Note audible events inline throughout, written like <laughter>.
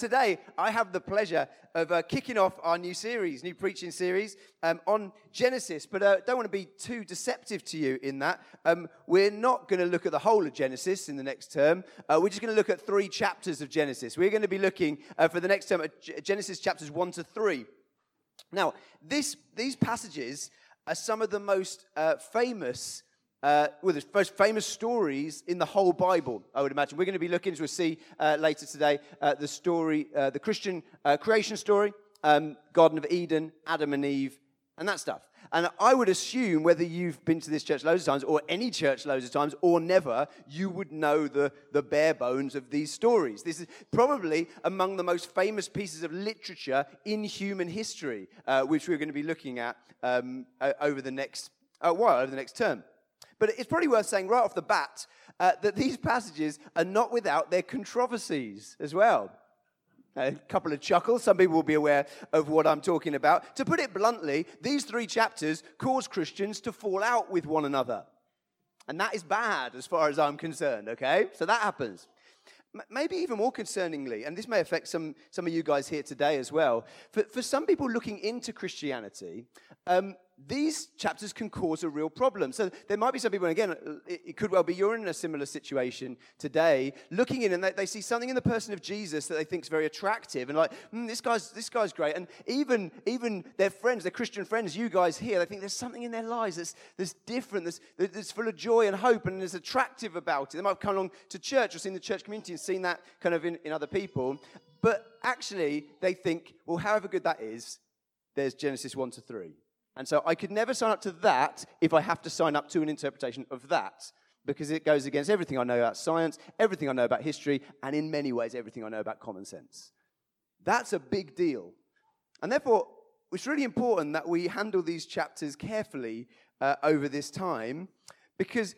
Today, I have the pleasure of uh, kicking off our new series, new preaching series um, on Genesis. But uh, don't want to be too deceptive to you in that. Um, we're not going to look at the whole of Genesis in the next term. Uh, we're just going to look at three chapters of Genesis. We're going to be looking uh, for the next term at Genesis chapters 1 to 3. Now, this, these passages are some of the most uh, famous uh, well, the most famous stories in the whole Bible, I would imagine. We're going to be looking, as we'll see uh, later today, uh, the story, uh, the Christian uh, creation story, um, Garden of Eden, Adam and Eve, and that stuff. And I would assume, whether you've been to this church loads of times, or any church loads of times, or never, you would know the, the bare bones of these stories. This is probably among the most famous pieces of literature in human history, uh, which we're going to be looking at um, over the next while, over the next term. But it's probably worth saying right off the bat uh, that these passages are not without their controversies as well. A couple of chuckles. Some people will be aware of what I'm talking about. To put it bluntly, these three chapters cause Christians to fall out with one another. And that is bad as far as I'm concerned, okay? So that happens. Maybe even more concerningly, and this may affect some, some of you guys here today as well, for, for some people looking into Christianity, um, these chapters can cause a real problem. So there might be some people, again, it, could well be you're in a similar situation today, looking in and they, they see something in the person of Jesus that they think is very attractive, and like, mm, this guy's this guy's great. And even even their friends, their Christian friends, you guys here, they think there's something in their lives that's that's different, that's, that's full of joy and hope, and is attractive about it. They might have come along to church or seen the church community and seen that kind of in, in other people, but actually they think, well, however good that is, there's Genesis one to three. And so I could never sign up to that if I have to sign up to an interpretation of that, because it goes against everything I know about science, everything I know about history, and in many ways, everything I know about common sense. That's a big deal. And therefore, it's really important that we handle these chapters carefully uh, over this time, because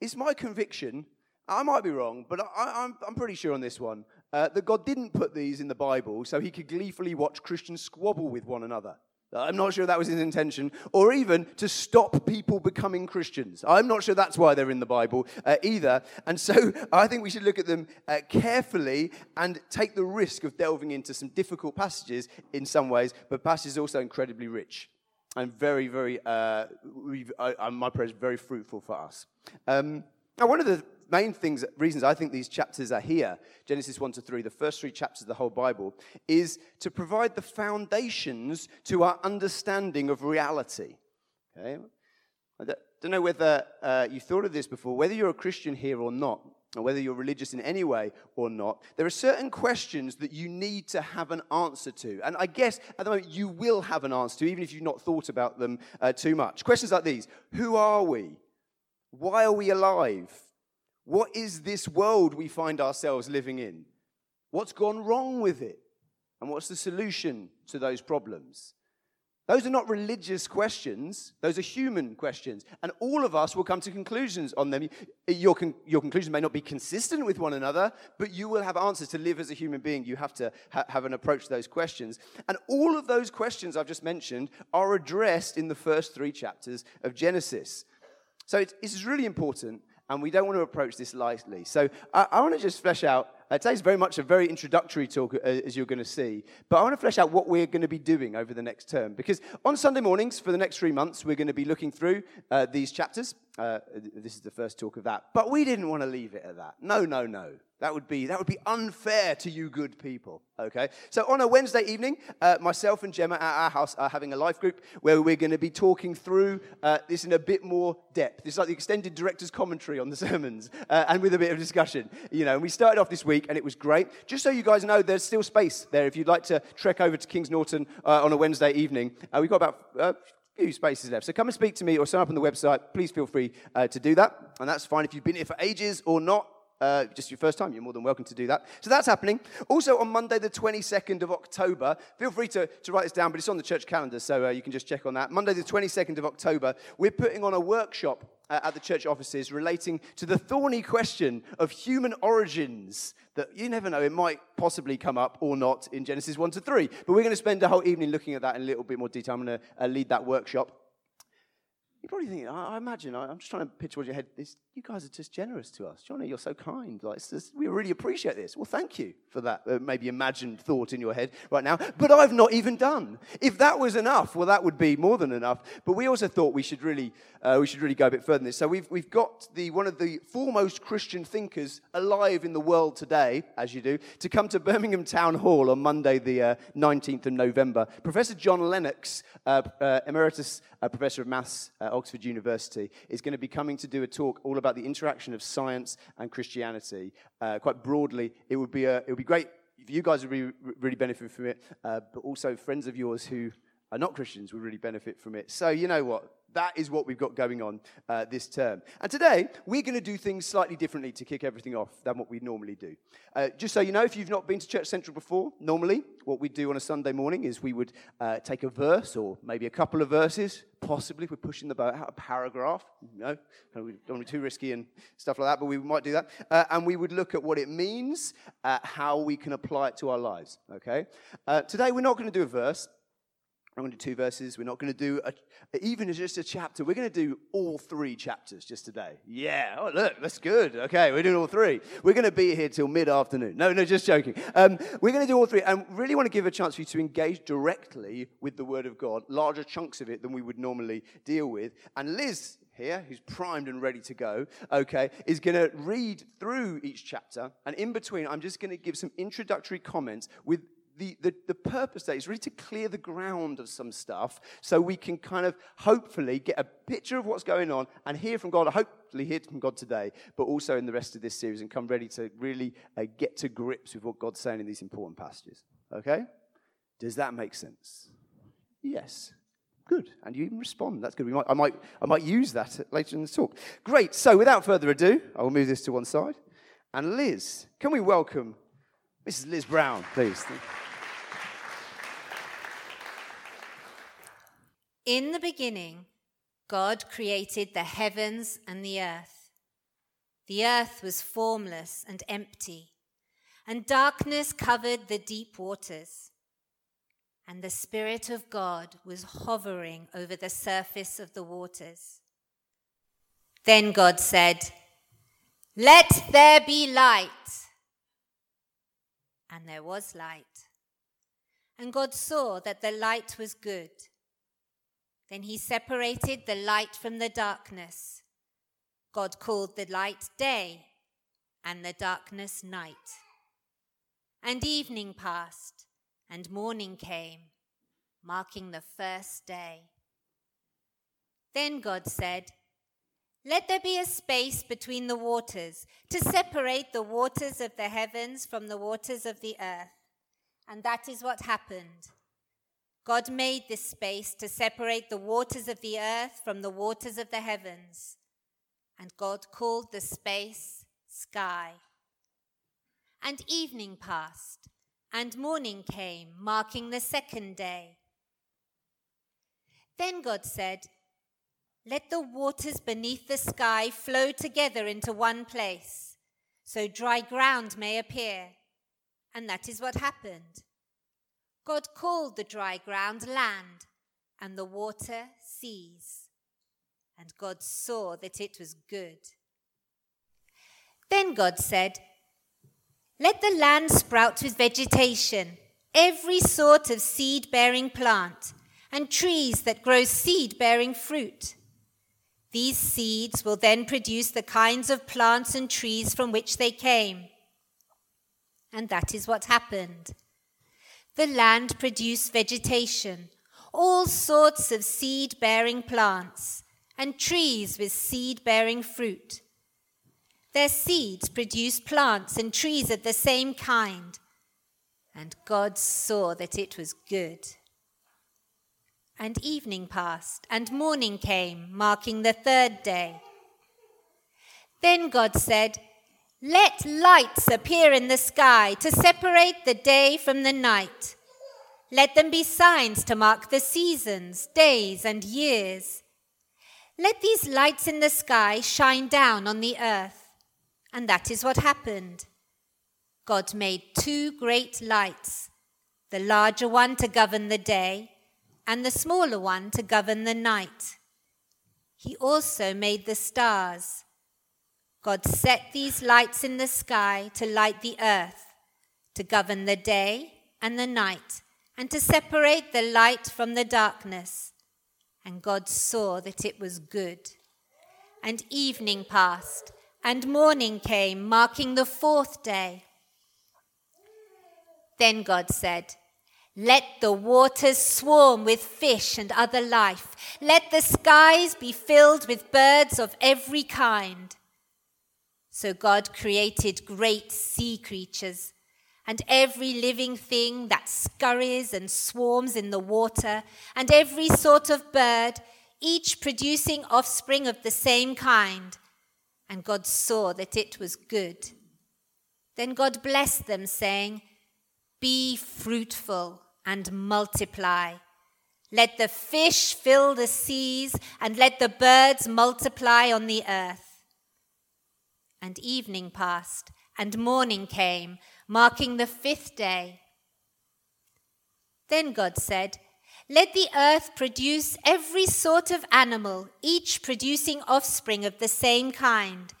it's my conviction. I might be wrong, but I, am pretty sure on this one uh, that God didn't put these in the Bible so he could gleefully watch Christians squabble with one another. I'm not sure that was his intention, or even to stop people becoming Christians. I'm not sure that's why they're in the Bible uh, either. And so <laughs> I think we should look at them uh, carefully and take the risk of delving into some difficult passages in some ways, but passages also incredibly rich and very, very, uh, I, my prayer is very fruitful for us. Um, now, one of the main things, reasons I think these chapters are here, Genesis 1 to 3, the first three chapters of the whole Bible, is to provide the foundations to our understanding of reality. Okay? I don't know whether uh, you thought of this before, whether you're a Christian here or not, or whether you're religious in any way or not, there are certain questions that you need to have an answer to. And I guess at the moment you will have an answer to, even if you've not thought about them uh, too much. Questions like these Who are we? Why are we alive? What is this world we find ourselves living in? What's gone wrong with it? And what's the solution to those problems? Those are not religious questions, those are human questions. And all of us will come to conclusions on them. Your, con- your conclusions may not be consistent with one another, but you will have answers to live as a human being. You have to ha- have an approach to those questions. And all of those questions I've just mentioned are addressed in the first three chapters of Genesis. So it's, it's really important and we don't want to approach this lightly. So I, I want to just flesh out. Uh, today's very much a very introductory talk, uh, as you're going to see. But I want to flesh out what we're going to be doing over the next term. Because on Sunday mornings for the next three months, we're going to be looking through uh, these chapters. Uh, this is the first talk of that. But we didn't want to leave it at that. No, no, no. That would be, that would be unfair to you good people, okay? So on a Wednesday evening, uh, myself and Gemma at our house are having a life group where we're going to be talking through uh, this in a bit more depth. It's like the extended director's commentary on the <laughs> sermons uh, and with a bit of discussion, you know. And we started off this week and it was great. Just so you guys know, there's still space there if you'd like to trek over to Kings Norton uh, on a Wednesday evening. Uh, we've got about uh, few spaces left. So come and speak to me or sign up on the website. Please feel free uh, to do that. And that's fine if you've been here for ages or not uh, just your first time, you're more than welcome to do that. So that's happening. Also, on Monday, the 22nd of October, feel free to, to write this down, but it's on the church calendar, so uh, you can just check on that. Monday, the 22nd of October, we're putting on a workshop uh, at the church offices relating to the thorny question of human origins that you never know, it might possibly come up or not in Genesis 1 to 3. But we're going to spend a whole evening looking at that in a little bit more detail. I'm going to uh, lead that workshop. You're probably thinking, I, I imagine, I, am just trying to picture what your head, this you guys are just generous to us. Johnny, you're so kind. Like, just, we really appreciate this. Well, thank you for that uh, maybe imagined thought in your head right now. But I've not even done. If that was enough, well, that would be more than enough. But we also thought we should really, uh, we should really go a bit further than this. So we've, we've got the, one of the foremost Christian thinkers alive in the world today, as you do, to come to Birmingham Town Hall on Monday, the uh, 19th of November. Professor John Lennox, uh, uh, Emeritus uh, Professor of Maths at Oxford University, is going to be coming to do a talk all about the interaction of science and Christianity. Uh, quite broadly, it would be a, it would be great if you guys would be really benefit from it, uh, but also friends of yours who are not Christians would really benefit from it. So you know what? That is what we've got going on uh, this term. And today, we're going to do things slightly differently to kick everything off than what we normally do. Uh, just so you know, if you've not been to Church Central before, normally what we do on a Sunday morning is we would uh, take a verse or maybe a couple of verses, possibly if we're pushing the boat out, a paragraph. No, we don't want to be too risky and stuff like that, but we might do that. Uh, and we would look at what it means, uh, how we can apply it to our lives. Okay? Uh, today, we're not going to do a verse. I'm going to do two verses. We're not going to do a, even just a chapter. We're going to do all three chapters just today. Yeah. Oh, look, that's good. Okay, we're doing all three. We're going to be here till mid afternoon. No, no, just joking. Um, we're going to do all three and really want to give a chance for you to engage directly with the Word of God, larger chunks of it than we would normally deal with. And Liz here, who's primed and ready to go, okay, is going to read through each chapter. And in between, I'm just going to give some introductory comments with the, the, the purpose there is really to clear the ground of some stuff so we can kind of hopefully get a picture of what's going on and hear from God, hopefully hear from God today, but also in the rest of this series and come ready to really uh, get to grips with what God's saying in these important passages. Okay? Does that make sense? Yes. Good. And you even respond. That's good. We might, I, might, I might use that later in the talk. Great. So without further ado, I will move this to one side. And Liz, can we welcome Mrs. Liz Brown, please? In the beginning, God created the heavens and the earth. The earth was formless and empty, and darkness covered the deep waters. And the Spirit of God was hovering over the surface of the waters. Then God said, Let there be light. And there was light. And God saw that the light was good. Then he separated the light from the darkness. God called the light day, and the darkness night. And evening passed, and morning came, marking the first day. Then God said, Let there be a space between the waters, to separate the waters of the heavens from the waters of the earth. And that is what happened. God made this space to separate the waters of the earth from the waters of the heavens. And God called the space sky. And evening passed, and morning came, marking the second day. Then God said, Let the waters beneath the sky flow together into one place, so dry ground may appear. And that is what happened. God called the dry ground land, and the water seas. And God saw that it was good. Then God said, Let the land sprout with vegetation, every sort of seed bearing plant, and trees that grow seed bearing fruit. These seeds will then produce the kinds of plants and trees from which they came. And that is what happened. The land produced vegetation, all sorts of seed bearing plants, and trees with seed bearing fruit. Their seeds produced plants and trees of the same kind. And God saw that it was good. And evening passed, and morning came, marking the third day. Then God said, let lights appear in the sky to separate the day from the night. Let them be signs to mark the seasons, days, and years. Let these lights in the sky shine down on the earth. And that is what happened. God made two great lights, the larger one to govern the day, and the smaller one to govern the night. He also made the stars God set these lights in the sky to light the earth, to govern the day and the night, and to separate the light from the darkness. And God saw that it was good. And evening passed, and morning came, marking the fourth day. Then God said, let the waters swarm with fish and other life. Let the skies be filled with birds of every kind. So God created great sea creatures and every living thing that scurries and swarms in the water, and every sort of bird, each producing offspring of the same kind. And God saw that it was good. Then God blessed them, saying, Be fruitful and multiply. Let the fish fill the seas, and let the birds multiply on the earth. And evening passed, and morning came, marking the fifth day. Then God said, Let the earth produce every sort of animal, each producing offspring of the same kind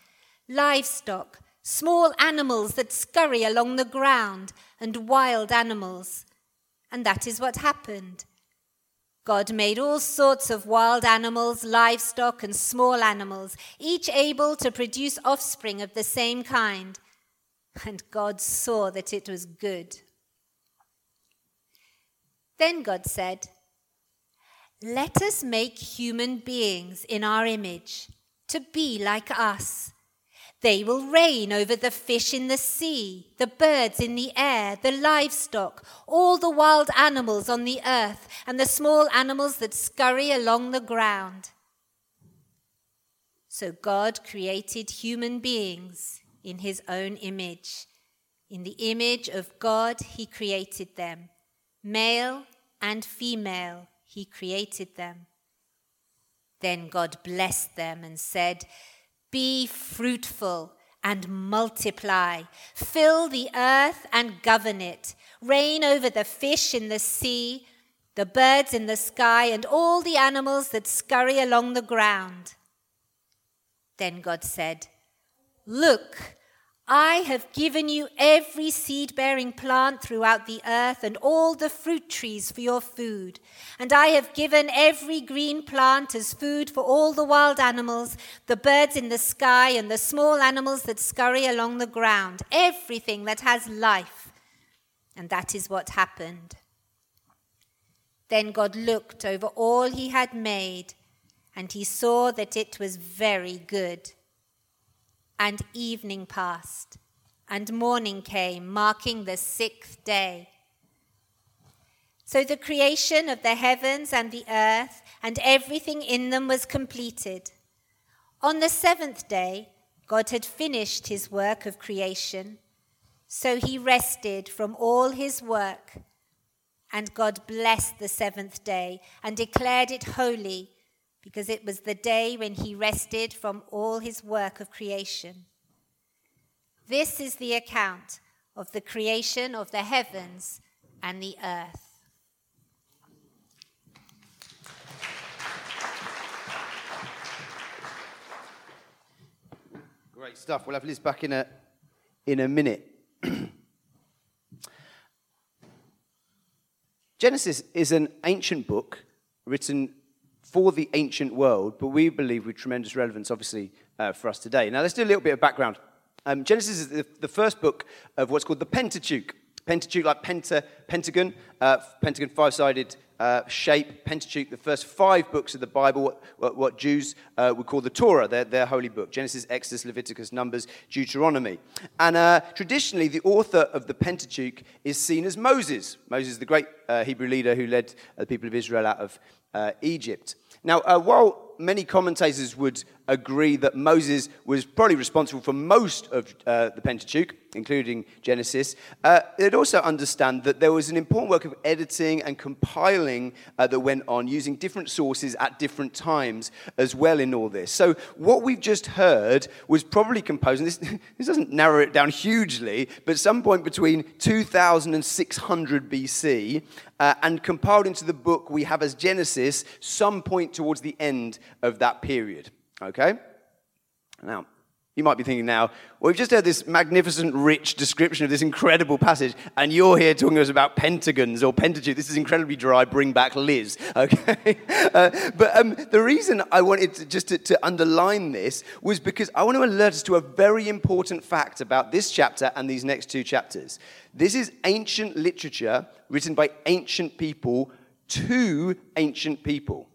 livestock, small animals that scurry along the ground, and wild animals and that is what happened. God made all sorts of wild animals, livestock, and small animals, each able to produce offspring of the same kind. And God saw that it was good. Then God said, Let us make human beings in our image, to be like us they will reign over the fish in the sea, the birds in the air, the livestock, all the wild animals on the earth, and the small animals that scurry along the ground. So God created human beings in his own image. In the image of God, he created them. Male and female, he created them. Then God blessed them and said, be fruitful and multiply. Fill the earth and govern it. Reign over the fish in the sea, the birds in the sky, and all the animals that scurry along the ground. Then God said, Look, I have given you every seed bearing plant throughout the earth and all the fruit trees for your food. And I have given every green plant as food for all the wild animals, the birds in the sky, and the small animals that scurry along the ground, everything that has life. And that is what happened. Then God looked over all he had made, and he saw that it was very good. And evening passed, and morning came, marking the sixth day. So the creation of the heavens and the earth and everything in them was completed. On the seventh day, God had finished his work of creation. So he rested from all his work. And God blessed the seventh day and declared it holy because it was the day when he rested from all his work of creation. This is the account of the creation of the heavens and the earth. Great stuff. We'll have Liz back in a, in a minute. <clears throat> Genesis is an ancient book written for the ancient world, but we believe with tremendous relevance, obviously, uh, for us today. Now, let's do a little bit of background. Um, Genesis is the, the, first book of what's called the Pentateuch. Pentateuch, like penta, pentagon, uh, pentagon, five sided uh, shape, Pentateuch, the first five books of the Bible, what, what, what Jews uh, would call the Torah, their, their holy book Genesis, Exodus, Leviticus, Numbers, Deuteronomy. And uh, traditionally, the author of the Pentateuch is seen as Moses. Moses, the great uh, Hebrew leader who led the people of Israel out of uh, Egypt. Now, uh, while many commentators would agree that Moses was probably responsible for most of uh, the Pentateuch, including Genesis, uh, they'd also understand that there was an important work of editing and compiling uh, that went on using different sources at different times as well in all this. So, what we've just heard was probably composed, and this, <laughs> this doesn't narrow it down hugely, but some point between 2000 and 600 BC, uh, and compiled into the book we have as Genesis, some point towards the end of that period. Okay? Now, You might be thinking now, well, we've just heard this magnificent, rich description of this incredible passage, and you're here talking to us about pentagons or pentateuch. This is incredibly dry. Bring back Liz, <laughs> okay? Uh, but um, the reason I wanted to, just to, to underline this was because I want to alert us to a very important fact about this chapter and these next two chapters. This is ancient literature written by ancient people to ancient people.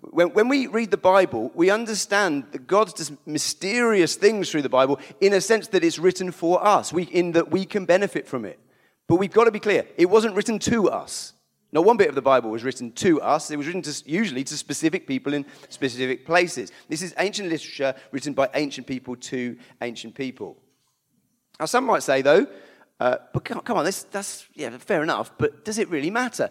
When, when we read the Bible, we understand that God does mysterious things through the Bible in a sense that it's written for us, we, in that we can benefit from it. But we've got to be clear it wasn't written to us. Not one bit of the Bible was written to us. It was written to, usually to specific people in specific places. This is ancient literature written by ancient people to ancient people. Now, some might say, though, uh, but come, come on, that's, that's yeah, fair enough, but does it really matter?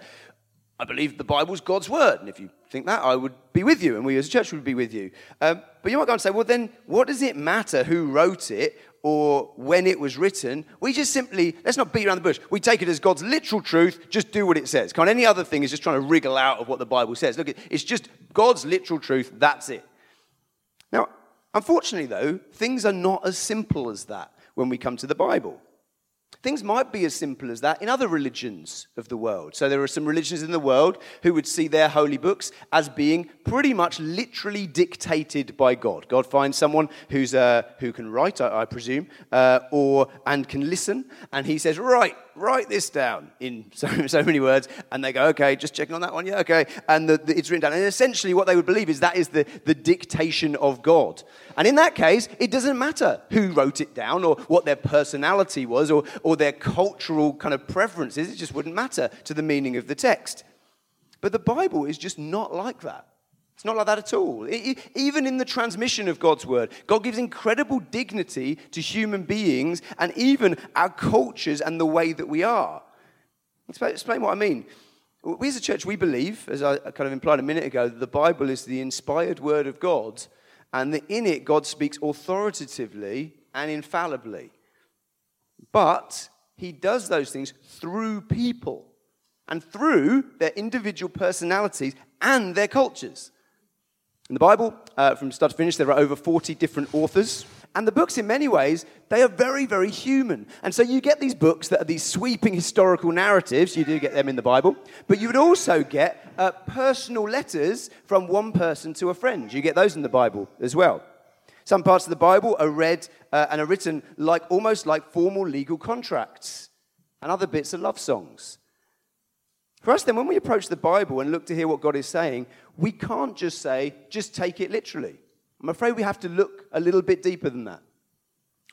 I believe the Bible's God's word. And if you think that, I would be with you, and we as a church would be with you. Um, but you might go and say, well, then what does it matter who wrote it or when it was written? We just simply, let's not beat around the bush. We take it as God's literal truth, just do what it says. Can't any other thing is just trying to wriggle out of what the Bible says. Look, it's just God's literal truth, that's it. Now, unfortunately, though, things are not as simple as that when we come to the Bible. Things might be as simple as that in other religions of the world. So, there are some religions in the world who would see their holy books as being pretty much literally dictated by God. God finds someone who's, uh, who can write, I, I presume, uh, or, and can listen, and he says, Right, write this down in <laughs> so, so many words. And they go, Okay, just checking on that one. Yeah, okay. And the, the, it's written down. And essentially, what they would believe is that is the, the dictation of God. And in that case, it doesn't matter who wrote it down or what their personality was or, or their cultural kind of preferences. It just wouldn't matter to the meaning of the text. But the Bible is just not like that. It's not like that at all. It, even in the transmission of God's word, God gives incredible dignity to human beings and even our cultures and the way that we are. Explain, explain what I mean. We as a church, we believe, as I kind of implied a minute ago, that the Bible is the inspired word of God and that in it God speaks authoritatively and infallibly. But he does those things through people and through their individual personalities and their cultures. In the Bible, uh, from start to finish, there are over 40 different authors. And the books, in many ways, they are very, very human. And so you get these books that are these sweeping historical narratives. You do get them in the Bible. But you would also get uh, personal letters from one person to a friend. You get those in the Bible as well. Some parts of the Bible are read uh, and are written like almost like formal legal contracts, and other bits are love songs. For us, then, when we approach the Bible and look to hear what God is saying, we can't just say, just take it literally. I'm afraid we have to look a little bit deeper than that.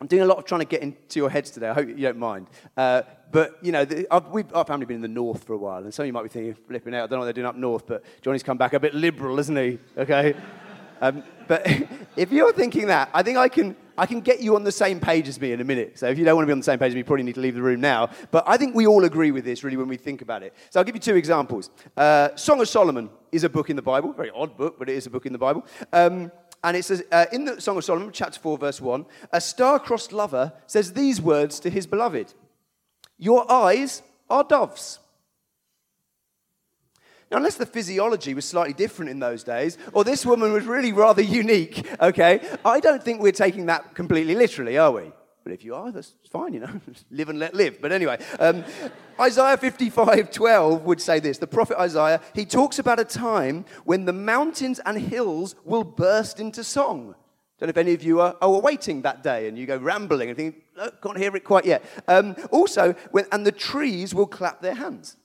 I'm doing a lot of trying to get into your heads today. I hope you don't mind. Uh, but, you know, the, our family been in the north for a while, and some of you might be thinking, flipping out, I don't know what they're doing up north, but Johnny's come back a bit liberal, isn't he? Okay? Um, but <laughs> if you're thinking that, I think I can, I can get you on the same page as me in a minute. So if you don't want to be on the same page as me, you probably need to leave the room now. But I think we all agree with this, really, when we think about it. So I'll give you two examples. Uh, Song of Solomon is a book in the Bible, very odd book, but it is a book in the Bible. Um, and it says, uh, in the Song of Solomon, chapter 4, verse 1, a star-crossed lover says these words to his beloved. Your eyes are doves. Now, unless the physiology was slightly different in those days, or this woman was really rather unique, okay, I don't think we're taking that completely literally, are we? But if you are, that's fine, you know, <laughs> live and let live. But anyway, um, Isaiah 55 12 would say this. The prophet Isaiah, he talks about a time when the mountains and hills will burst into song. Don't know if any of you are, are awaiting that day and you go rambling and think, oh, can't hear it quite yet. Um, also, when, and the trees will clap their hands.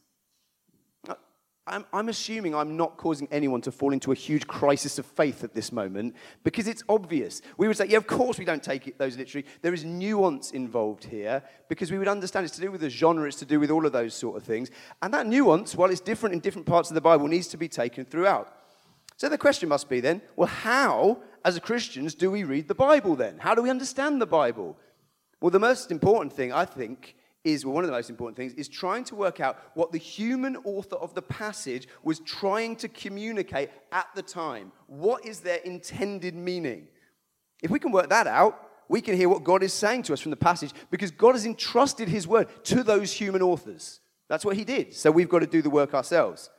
I'm, I'm, assuming I'm not causing anyone to fall into a huge crisis of faith at this moment because it's obvious. We would say, yeah, of course we don't take it, those literally. There is nuance involved here because we would understand it's to do with the genre, it's to do with all of those sort of things. And that nuance, while it's different in different parts of the Bible, needs to be taken throughout. So the question must be then, well, how, as Christians, do we read the Bible then? How do we understand the Bible? Well, the most important thing, I think, is well, one of the most important things is trying to work out what the human author of the passage was trying to communicate at the time. What is their intended meaning? If we can work that out, we can hear what God is saying to us from the passage because God has entrusted his word to those human authors. That's what he did. So we've got to do the work ourselves.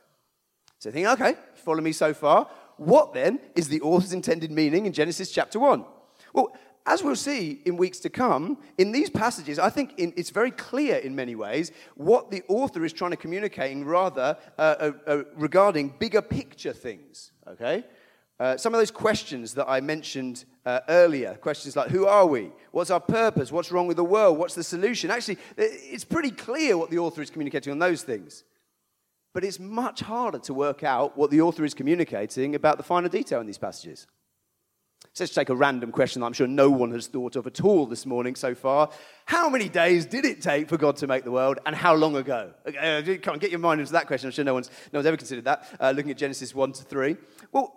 So think, okay, follow me so far. What then is the author's intended meaning in Genesis chapter 1? Well, as we'll see in weeks to come, in these passages, I think in, it's very clear in many ways what the author is trying to communicate, rather uh, uh, uh, regarding bigger picture things. Okay, uh, some of those questions that I mentioned uh, earlier, questions like who are we? What's our purpose? What's wrong with the world? What's the solution? Actually, it's pretty clear what the author is communicating on those things. But it's much harder to work out what the author is communicating about the finer detail in these passages. So let's take a random question that I'm sure no one has thought of at all this morning so far. How many days did it take for God to make the world, and how long ago? Uh, come on, get your mind into that question. I'm sure no one's, no one's ever considered that, uh, looking at Genesis 1 to 3. Well,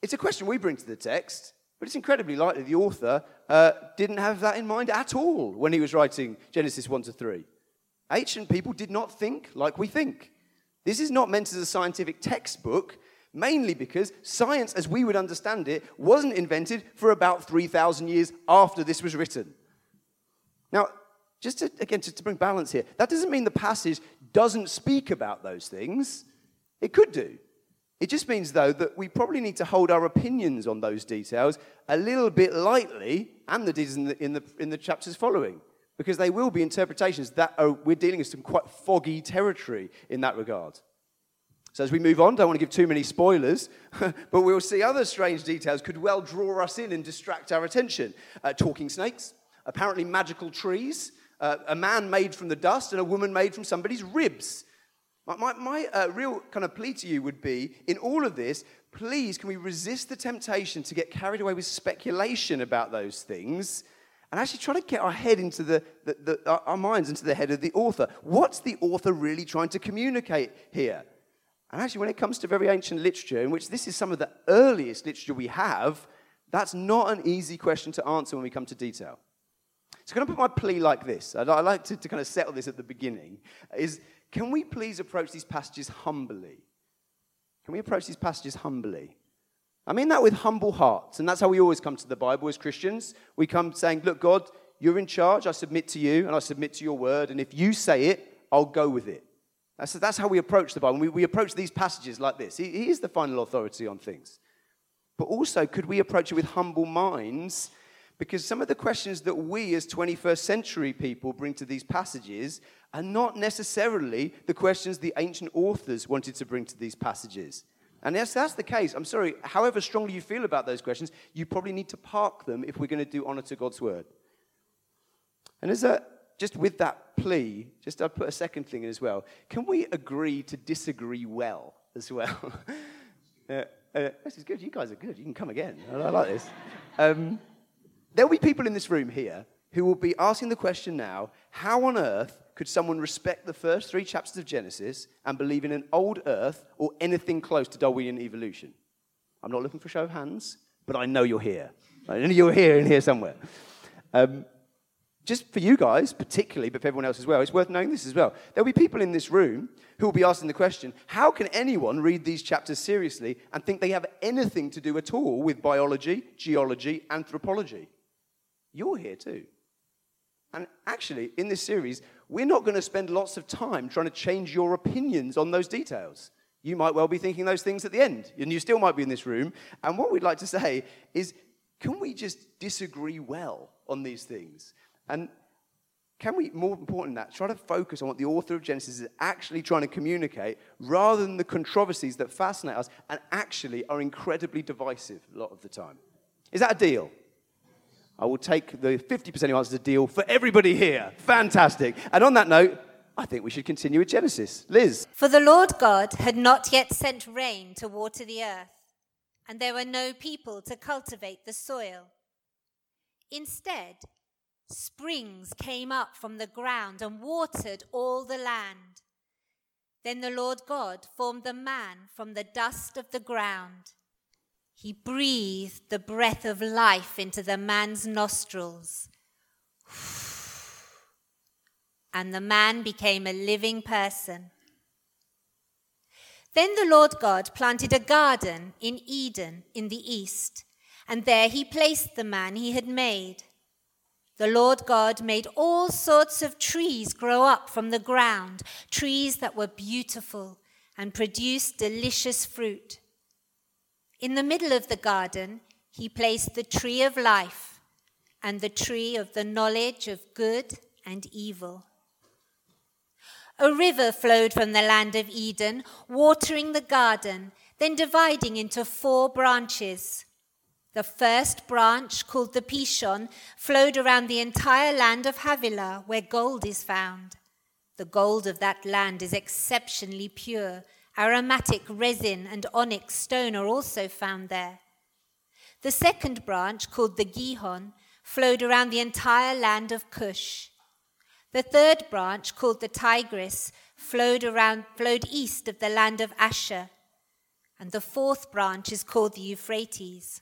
it's a question we bring to the text, but it's incredibly likely the author uh, didn't have that in mind at all when he was writing Genesis 1 to 3. Ancient people did not think like we think. This is not meant as a scientific textbook mainly because science, as we would understand it, wasn't invented for about 3,000 years after this was written. Now, just to, again, to bring balance here, that doesn't mean the passage doesn't speak about those things. It could do. It just means, though, that we probably need to hold our opinions on those details a little bit lightly, and the details in the, in the, in the chapters following, because they will be interpretations that are, we're dealing with some quite foggy territory in that regard. So as we move on, don't want to give too many spoilers, <laughs> but we'll see other strange details could well draw us in and distract our attention. Uh, talking snakes, apparently magical trees, uh, a man made from the dust, and a woman made from somebody's ribs. My, my, my uh, real kind of plea to you would be in all of this, please, can we resist the temptation to get carried away with speculation about those things? and actually try to get our head into the, the, the, our minds into the head of the author. What's the author really trying to communicate here? And actually, when it comes to very ancient literature, in which this is some of the earliest literature we have, that's not an easy question to answer when we come to detail. So can to put my plea like this. I'd, I'd like to, to kind of settle this at the beginning. Is can we please approach these passages humbly? Can we approach these passages humbly? I mean that with humble hearts, and that's how we always come to the Bible as Christians. We come saying, Look, God, you're in charge. I submit to you, and I submit to your word. And if you say it, I'll go with it. That's, that's how we approach the Bible. We, we approach these passages like this. He, he is the final authority on things. But also, could we approach it with humble minds? Because some of the questions that we as 21st century people bring to these passages are not necessarily the questions the ancient authors wanted to bring to these passages. And yes, that's the case. I'm sorry, however strongly you feel about those questions, you probably need to park them if we're going to do honor to God's word. And as a, just with that plea, just I'll put a second thing in as well. Can we agree to disagree well as well? <laughs> uh, uh, this is good. You guys are good. You can come again. I, I like this. Um, there'll be people in this room here who will be asking the question now how on earth could someone respect the first three chapters of Genesis and believe in an old earth or anything close to Darwinian evolution? I'm not looking for show of hands, but I know you're here. I know you're here in here somewhere. Um, just for you guys, particularly, but for everyone else as well, it's worth knowing this as well. There'll be people in this room who will be asking the question how can anyone read these chapters seriously and think they have anything to do at all with biology, geology, anthropology? You're here too. And actually, in this series, we're not going to spend lots of time trying to change your opinions on those details. You might well be thinking those things at the end, and you still might be in this room. And what we'd like to say is can we just disagree well on these things? And can we, more important than that, try to focus on what the author of Genesis is actually trying to communicate rather than the controversies that fascinate us and actually are incredibly divisive a lot of the time? Is that a deal? I will take the 50% who answers a deal for everybody here. Fantastic. And on that note, I think we should continue with Genesis. Liz. For the Lord God had not yet sent rain to water the earth, and there were no people to cultivate the soil. Instead, Springs came up from the ground and watered all the land. Then the Lord God formed the man from the dust of the ground. He breathed the breath of life into the man's nostrils. And the man became a living person. Then the Lord God planted a garden in Eden in the east, and there he placed the man he had made. The Lord God made all sorts of trees grow up from the ground, trees that were beautiful and produced delicious fruit. In the middle of the garden, he placed the tree of life, and the tree of the knowledge of good and evil. A river flowed from the land of Eden, watering the garden, then dividing into four branches. The first branch, called the Pishon, flowed around the entire land of Havilah, where gold is found. The gold of that land is exceptionally pure. Aromatic resin and onyx stone are also found there. The second branch, called the Gihon, flowed around the entire land of Cush. The third branch, called the Tigris, flowed around flowed east of the land of Asshur. And the fourth branch is called the Euphrates.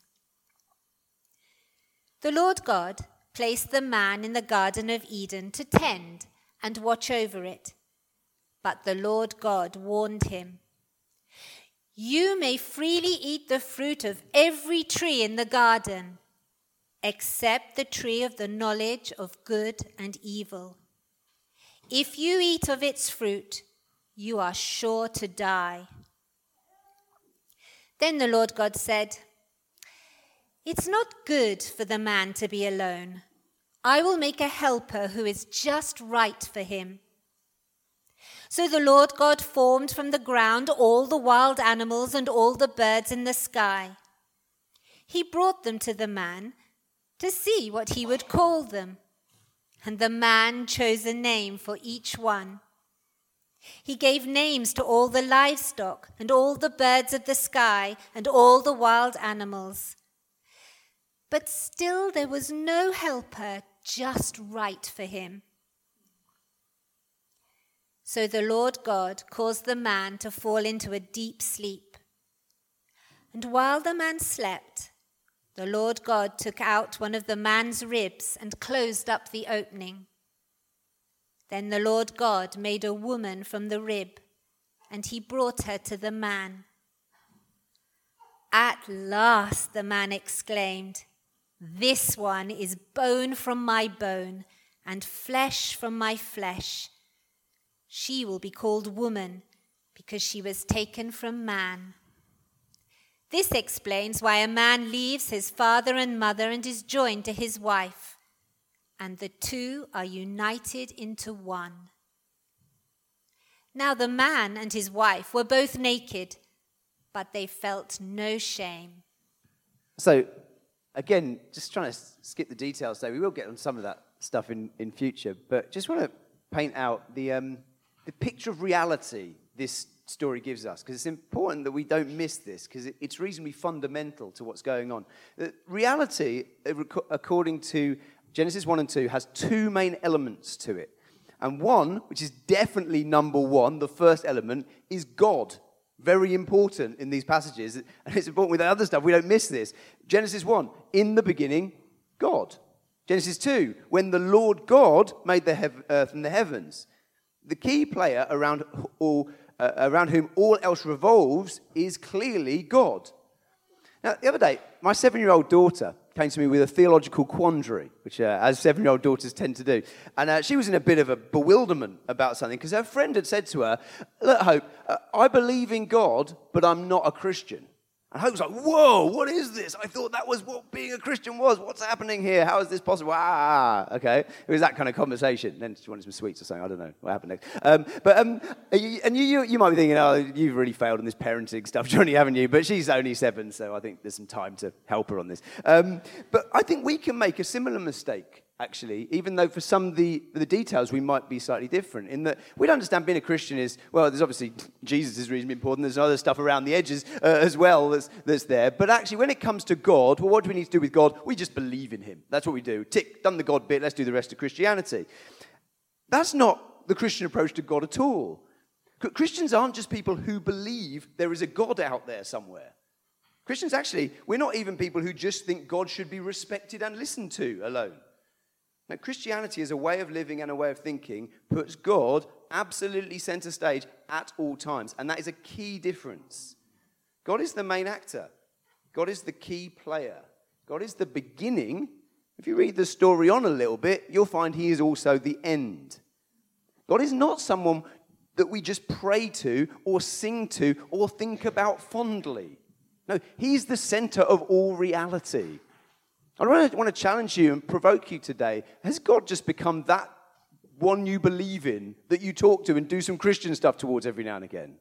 The Lord God placed the man in the Garden of Eden to tend and watch over it. But the Lord God warned him You may freely eat the fruit of every tree in the garden, except the tree of the knowledge of good and evil. If you eat of its fruit, you are sure to die. Then the Lord God said, it's not good for the man to be alone. I will make a helper who is just right for him. So the Lord God formed from the ground all the wild animals and all the birds in the sky. He brought them to the man to see what he would call them. And the man chose a name for each one. He gave names to all the livestock and all the birds of the sky and all the wild animals. But still there was no helper just right for him. So the Lord God caused the man to fall into a deep sleep. And while the man slept, the Lord God took out one of the man's ribs and closed up the opening. Then the Lord God made a woman from the rib, and he brought her to the man. At last, the man exclaimed. This one is bone from my bone and flesh from my flesh. She will be called woman because she was taken from man. This explains why a man leaves his father and mother and is joined to his wife, and the two are united into one. Now the man and his wife were both naked, but they felt no shame. So again, just trying to skip the details so we will get on some of that stuff in, in future, but just want to paint out the, um, the picture of reality this story gives us, because it's important that we don't miss this, because it, it's reasonably fundamental to what's going on. Reality, uh, according to Genesis 1 and 2, has two main elements to it. And one, which is definitely number one, the first element, is God. Very important in these passages. And it's important with the other stuff. We don't miss this. Genesis 1, in the beginning, God. Genesis 2, when the Lord God made the hev- earth and the heavens. The key player around, all, uh, around whom all else revolves is clearly God. Now, the other day, my seven year old daughter came to me with a theological quandary, which, uh, as seven year old daughters tend to do. And uh, she was in a bit of a bewilderment about something because her friend had said to her, Look, Hope, uh, I believe in God, but I'm not a Christian. And Hope was like, Whoa, what is this? I thought that was what being a Christian was. What's happening here? How is this possible? Ah, okay. It was that kind of conversation. Then she wanted some sweets or something. I don't know what happened next. Um, but, um, and you, you, you, might be thinking, oh, you've really failed in this parenting stuff, <laughs> Johnny, haven't you? But she's only seven, so I think there's some time to help her on this. Um, but I think we can make a similar mistake actually, even though for some of the, the details we might be slightly different. In that we'd understand being a Christian is, well, there's obviously Jesus is reasonably important, there's other stuff around the edges uh, as well that's, that's there. But actually, when it comes to God, well, what do we need to do with God? We just believe in Him. That's what we do. Tick, done the God bit, let's do the rest of Christianity. That's not the Christian approach to God at all. Christians aren't just people who believe there is a God out there somewhere. Christians, actually, we're not even people who just think God should be respected and listened to alone. Now, Christianity as a way of living and a way of thinking puts God absolutely center stage at all times. And that is a key difference. God is the main actor, God is the key player, God is the beginning. If you read the story on a little bit, you'll find He is also the end. God is not someone that we just pray to or sing to or think about fondly. No, He's the center of all reality. I to, want to challenge you and provoke you today. Has God just become that one you believe in that you talk to and do some Christian stuff towards every now and again?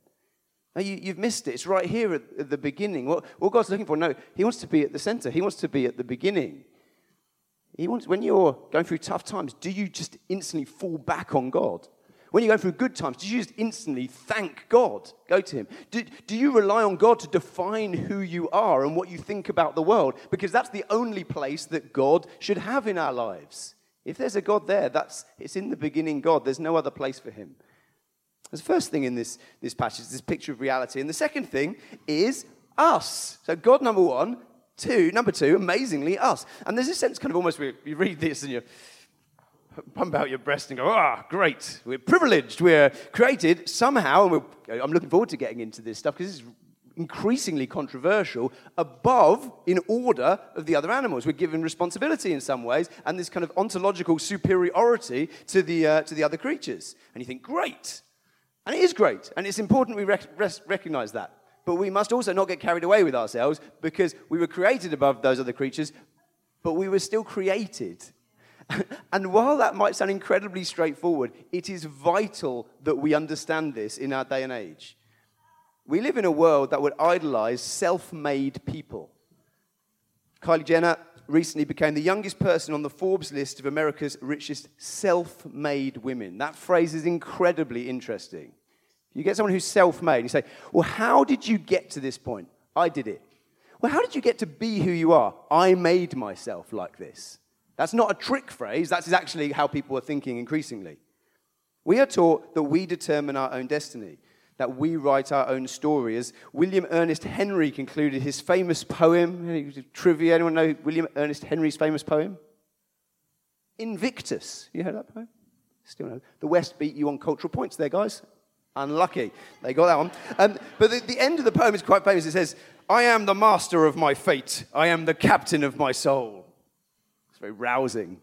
No, you, have missed it. It's right here at, at the beginning. What, what God's looking for, no, He wants to be at the center. He wants to be at the beginning. He wants, when you're going through tough times, do you just instantly fall back on God? When you're going through good times, do you just instantly thank God? Go to Him. Do, do you rely on God to define who you are and what you think about the world? Because that's the only place that God should have in our lives. If there's a God there, that's, it's in the beginning God. There's no other place for Him. That's the first thing in this, this passage, this picture of reality. And the second thing is us. So, God, number one. Two, number two, amazingly, us. And there's a sense, kind of almost, you read this and you pump out your breast and go, ah, great, we're privileged, we're created somehow, and I'm looking forward to getting into this stuff because is increasingly controversial, above in order of the other animals. We're given responsibility in some ways and this kind of ontological superiority to the, uh, to the other creatures. And you think, great. And it is great, and it's important we rec- recognize that. But we must also not get carried away with ourselves because we were created above those other creatures, but we were still created <laughs> and while that might sound incredibly straightforward, it is vital that we understand this in our day and age. We live in a world that would idolize self made people. Kylie Jenner recently became the youngest person on the Forbes list of America's richest self made women. That phrase is incredibly interesting. You get someone who's self made, you say, Well, how did you get to this point? I did it. Well, how did you get to be who you are? I made myself like this. That's not a trick phrase, that's actually how people are thinking increasingly. We are taught that we determine our own destiny, that we write our own story. As William Ernest Henley concluded his famous poem, trivia, anyone know William Ernest Henley's famous poem? Invictus. You heard that poem? Still no. The West beat you on cultural points there, guys. Unlucky. They got that one. Um, but the, the end of the poem is quite famous. It says, I am the master of my fate. I am the captain of my soul very rousing.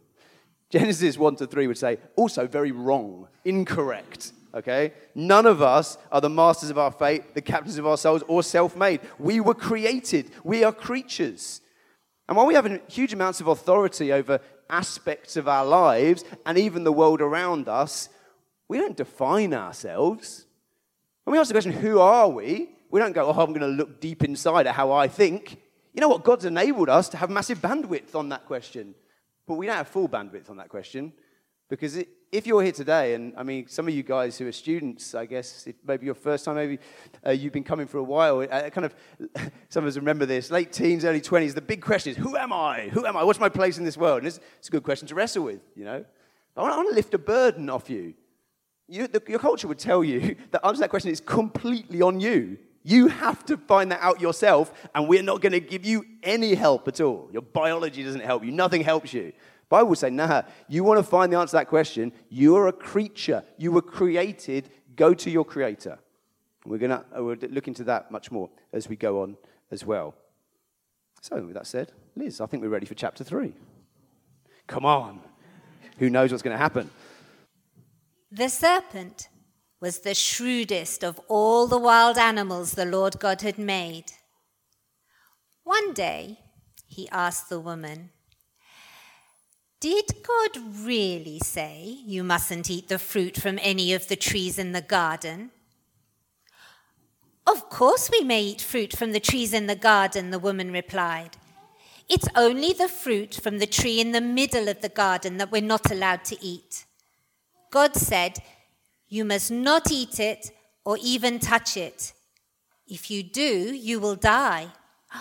Genesis 1 to 3 would say, also very wrong, incorrect. Okay? None of us are the masters of our fate, the captains of our souls, or self made. We were created, we are creatures. And while we have huge amounts of authority over aspects of our lives and even the world around us, we don't define ourselves. When we ask the question, who are we? We don't go, oh, I'm going to look deep inside at how I think. You know what? God's enabled us to have massive bandwidth on that question. But we don't have full bandwidth on that question because it, if you're here today, and I mean, some of you guys who are students, I guess, maybe your first time, maybe uh, you've been coming for a while, uh, kind of, <laughs> some of us remember this, late teens, early 20s, the big question is, who am I? Who am I? What's my place in this world? And it's, it's a good question to wrestle with, you know. I want, I want to lift a burden off you. you the, your culture would tell you <laughs> that answer that question is completely on you. You have to find that out yourself, and we're not going to give you any help at all. Your biology doesn't help you, nothing helps you. Bible say, nah, you want to find the answer to that question, you're a creature. You were created, go to your creator. We're going to uh, we'll look into that much more as we go on as well. So, with that said, Liz, I think we're ready for chapter three. Come on. Who knows what's going to happen? The serpent was the shrewdest of all the wild animals the Lord God had made. One day, he asked the woman, Did God really say you mustn't eat the fruit from any of the trees in the garden? Of course, we may eat fruit from the trees in the garden, the woman replied. It's only the fruit from the tree in the middle of the garden that we're not allowed to eat. God said, you must not eat it or even touch it. If you do, you will die. <gasps>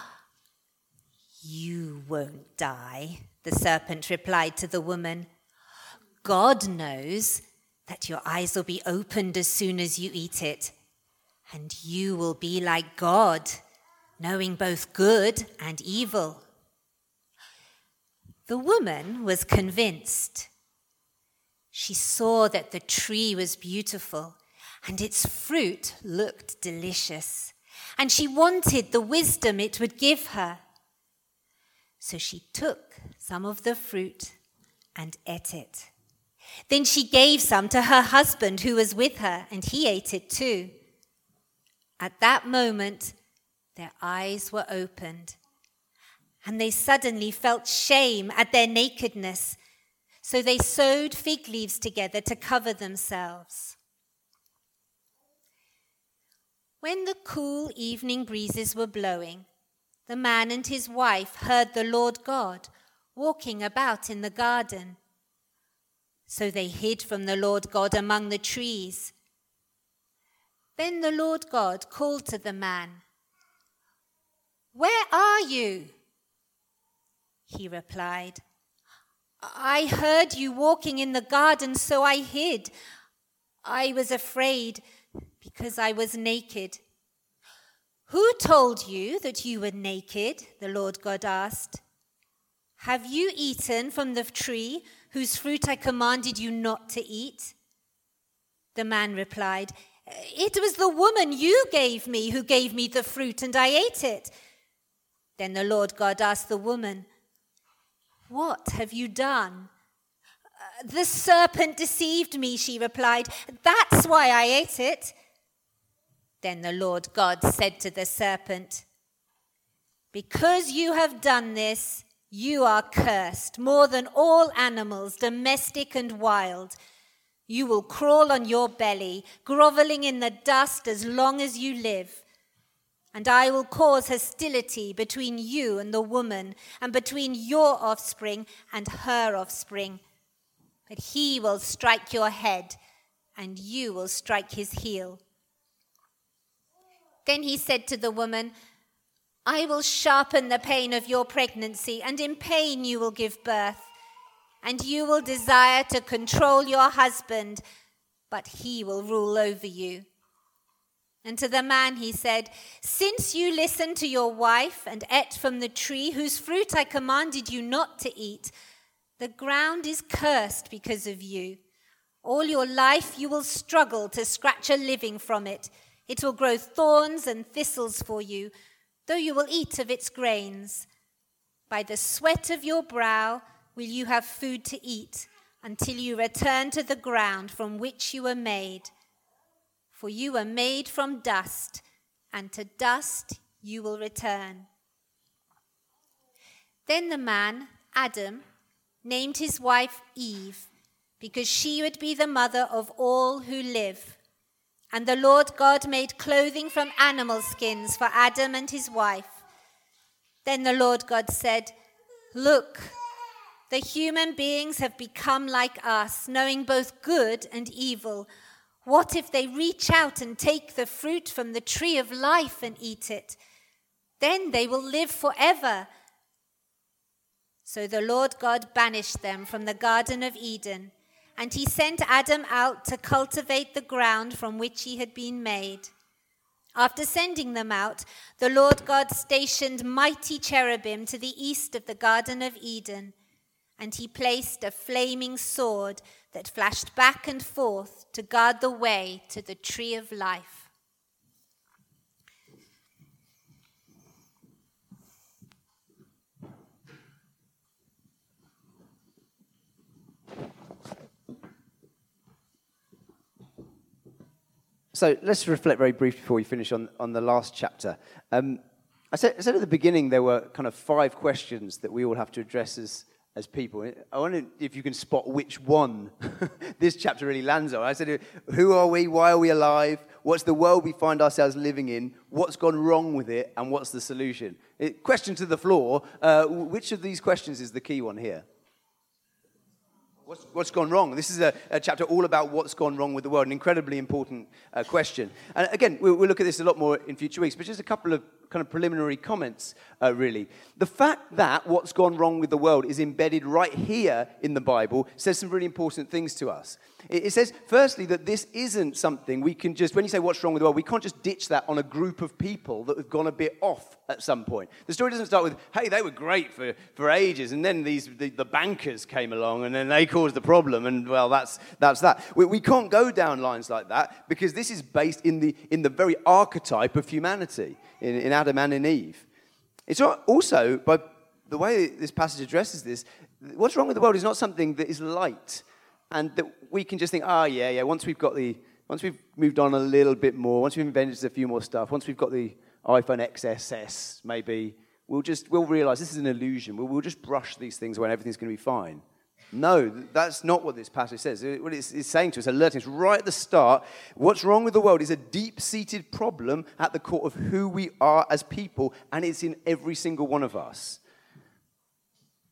You won't die, the serpent replied to the woman. God knows that your eyes will be opened as soon as you eat it, and you will be like God, knowing both good and evil. The woman was convinced. She saw that the tree was beautiful and its fruit looked delicious, and she wanted the wisdom it would give her. So she took some of the fruit and ate it. Then she gave some to her husband who was with her, and he ate it too. At that moment, their eyes were opened, and they suddenly felt shame at their nakedness. So they sewed fig leaves together to cover themselves. When the cool evening breezes were blowing, the man and his wife heard the Lord God walking about in the garden. So they hid from the Lord God among the trees. Then the Lord God called to the man, Where are you? He replied, I heard you walking in the garden, so I hid. I was afraid because I was naked. Who told you that you were naked? The Lord God asked. Have you eaten from the tree whose fruit I commanded you not to eat? The man replied, It was the woman you gave me who gave me the fruit, and I ate it. Then the Lord God asked the woman, what have you done? Uh, the serpent deceived me, she replied. That's why I ate it. Then the Lord God said to the serpent, Because you have done this, you are cursed more than all animals, domestic and wild. You will crawl on your belly, groveling in the dust as long as you live. And I will cause hostility between you and the woman, and between your offspring and her offspring. But he will strike your head, and you will strike his heel. Then he said to the woman, I will sharpen the pain of your pregnancy, and in pain you will give birth. And you will desire to control your husband, but he will rule over you. And to the man he said, Since you listened to your wife and ate from the tree whose fruit I commanded you not to eat, the ground is cursed because of you. All your life you will struggle to scratch a living from it. It will grow thorns and thistles for you, though you will eat of its grains. By the sweat of your brow will you have food to eat until you return to the ground from which you were made for you were made from dust, and to dust you will return. Then the man, Adam, named his wife Eve, because she would be the mother of all who live. And the Lord God made clothing from animal skins for Adam and his wife. Then the Lord God said, Look, the human beings have become like us, knowing both good and evil. What if they reach out and take the fruit from the tree of life and eat it? Then they will live forever. So the Lord God banished them from the Garden of Eden, and he sent Adam out to cultivate the ground from which he had been made. After sending them out, the Lord God stationed mighty cherubim to the east of the Garden of Eden, and he placed a flaming sword that flashed back and forth to guard the way to the tree of life. So let's reflect very briefly before we finish on, on the last chapter. Um, I, said, I said at the beginning there were kind of five questions that we all have to address as, as people. I wonder if you can spot which one <laughs> this chapter really lands on. I said, Who are we? Why are we alive? What's the world we find ourselves living in? What's gone wrong with it? And what's the solution? It, question to the floor uh, which of these questions is the key one here? What's, what's gone wrong? This is a, a, chapter all about what's gone wrong with the world, an incredibly important uh, question. And again, we'll, we'll look at this a lot more in future weeks, but just a couple of kind of preliminary comments, uh, really. The fact that what's gone wrong with the world is embedded right here in the Bible says some really important things to us. It, it says, firstly, that this isn't something we can just, when you say what's wrong with the world, we can't just ditch that on a group of people that have gone a bit off at some point. The story doesn't start with, hey, they were great for, for ages, and then these, the, the bankers came along, and then they caused the problem, and well, that's, that's that. We, we can't go down lines like that because this is based in the, in the very archetype of humanity in, in Adam and in Eve. It's also, by the way this passage addresses this, what's wrong with the world is not something that is light and that we can just think, ah, oh, yeah, yeah, once we've got the, once we've moved on a little bit more, once we've invented a few more stuff, once we've got the iPhone XSS, maybe we'll just we'll realize this is an illusion. We'll, we'll just brush these things away and everything's going to be fine. No, that's not what this passage says. What it's, it's saying to us, alerting us right at the start, what's wrong with the world is a deep seated problem at the core of who we are as people, and it's in every single one of us.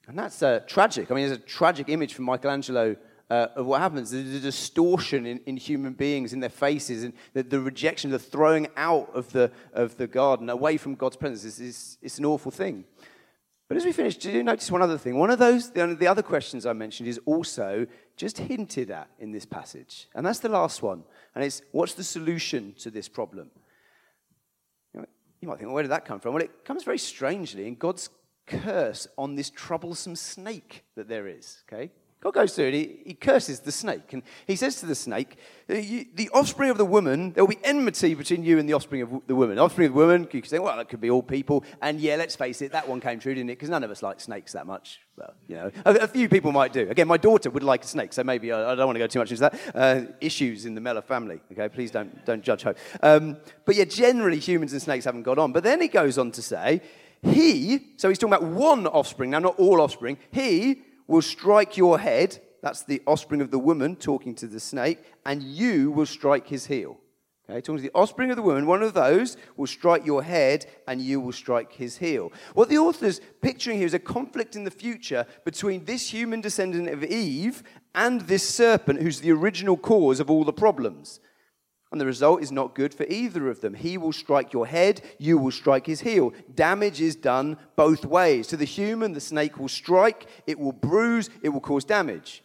And that's uh, tragic. I mean, there's a tragic image from Michelangelo uh, of what happens the, the distortion in, in, human beings, in their faces, and the, the, rejection, the throwing out of the, of the garden away from God's presence is, is, is an awful thing. But as we finish, do you notice one other thing? One of those, the, the other questions I mentioned is also just hinted at in this passage. And that's the last one. And it's what's the solution to this problem? You might think, well, where did that come from? Well, it comes very strangely in God's curse on this troublesome snake that there is. Okay? God goes through it. He, he curses the snake. And he says to the snake, uh, The offspring of the woman, there will be enmity between you and the offspring of the woman. Offspring of the woman, you can say, well, that could be all people. And yeah, let's face it, that one came true, didn't it? Because none of us like snakes that much. Well, you know, a, a, few people might do. Again, my daughter would like a snake, so maybe I, I don't want to go too much into that. Uh, issues in the Mellor family, okay? Please don't, don't judge Hope. Um, but yeah, generally humans and snakes haven't got on. But then he goes on to say, he, so he's talking about one offspring, now not all offspring, he will strike your head, that's the offspring of the woman talking to the snake, and you will strike his heel. Okay, talking to the offspring of the woman, one of those will strike your head and you will strike his heel. What the author's picturing here is a conflict in the future between this human descendant of Eve and this serpent who's the original cause of all the problems. And the result is not good for either of them. He will strike your head, you will strike his heel. Damage is done both ways. To the human, the snake will strike, it will bruise, it will cause damage.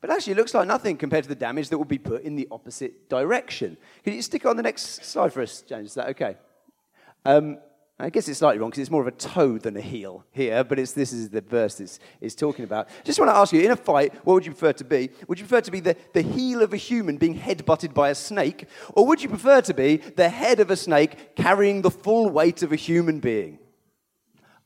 But actually, it looks like nothing compared to the damage that will be put in the opposite direction. Can you stick it on the next slide for us, James? Is that okay? Um, I guess it's slightly wrong because it's more of a toe than a heel here, but it's, this is the verse it's, it's talking about. Just want to ask you, in a fight, what would you prefer to be? Would you prefer to be the, the heel of a human being head-butted by a snake, or would you prefer to be the head of a snake carrying the full weight of a human being?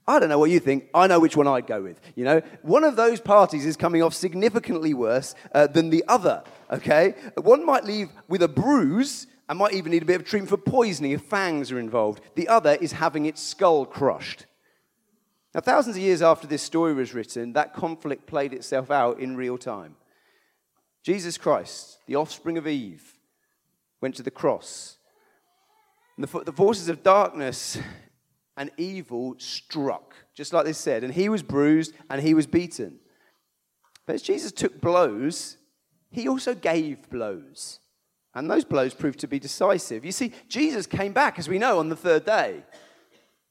I don't know what you think. I know which one I'd go with. You know, one of those parties is coming off significantly worse uh, than the other. Okay, one might leave with a bruise and might even need a bit of treatment for poisoning if fangs are involved. The other is having its skull crushed. Now, thousands of years after this story was written, that conflict played itself out in real time. Jesus Christ, the offspring of Eve, went to the cross. And the, the forces of darkness and evil struck, just like they said. And he was bruised and he was beaten. But as Jesus took blows, he also gave blows. And those blows proved to be decisive. You see, Jesus came back, as we know, on the third day.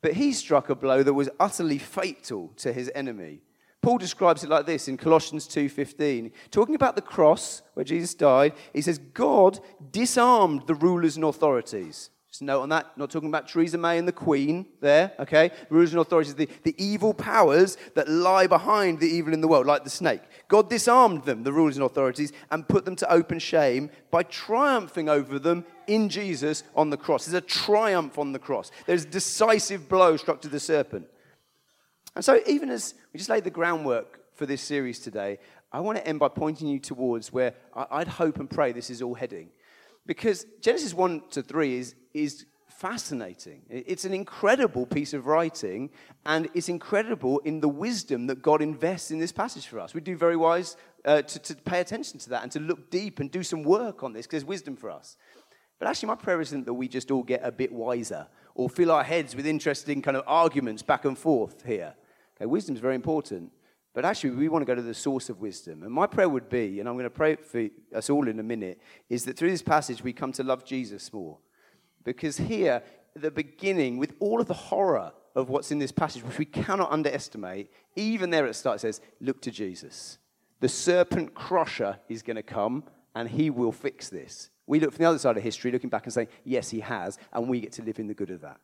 But he struck a blow that was utterly fatal to his enemy. Paul describes it like this in Colossians 2:15. Talking about the cross where Jesus died, he says God disarmed the rulers and authorities. Just note on that, not talking about Theresa May and the Queen there, okay? Rulers and authorities, the, the evil powers that lie behind the evil in the world, like the snake. God disarmed them, the rulers and authorities, and put them to open shame by triumphing over them in Jesus on the cross. There's a triumph on the cross. There's a decisive blow struck to the serpent. And so, even as we just laid the groundwork for this series today, I want to end by pointing you towards where I'd hope and pray this is all heading. Because Genesis 1 to 3 is, is fascinating. It's an incredible piece of writing, and it's incredible in the wisdom that God invests in this passage for us. We'd do very wise uh, to, to pay attention to that and to look deep and do some work on this because there's wisdom for us. But actually, my prayer isn't that we just all get a bit wiser or fill our heads with interesting kind of arguments back and forth here. Okay, wisdom is very important. But actually, we want to go to the source of wisdom. And my prayer would be, and I'm going to pray for us all in a minute, is that through this passage we come to love Jesus more. Because here, at the beginning, with all of the horror of what's in this passage, which we cannot underestimate, even there at the start it says, Look to Jesus. The serpent crusher is going to come, and he will fix this. We look from the other side of history, looking back and saying, Yes, he has, and we get to live in the good of that.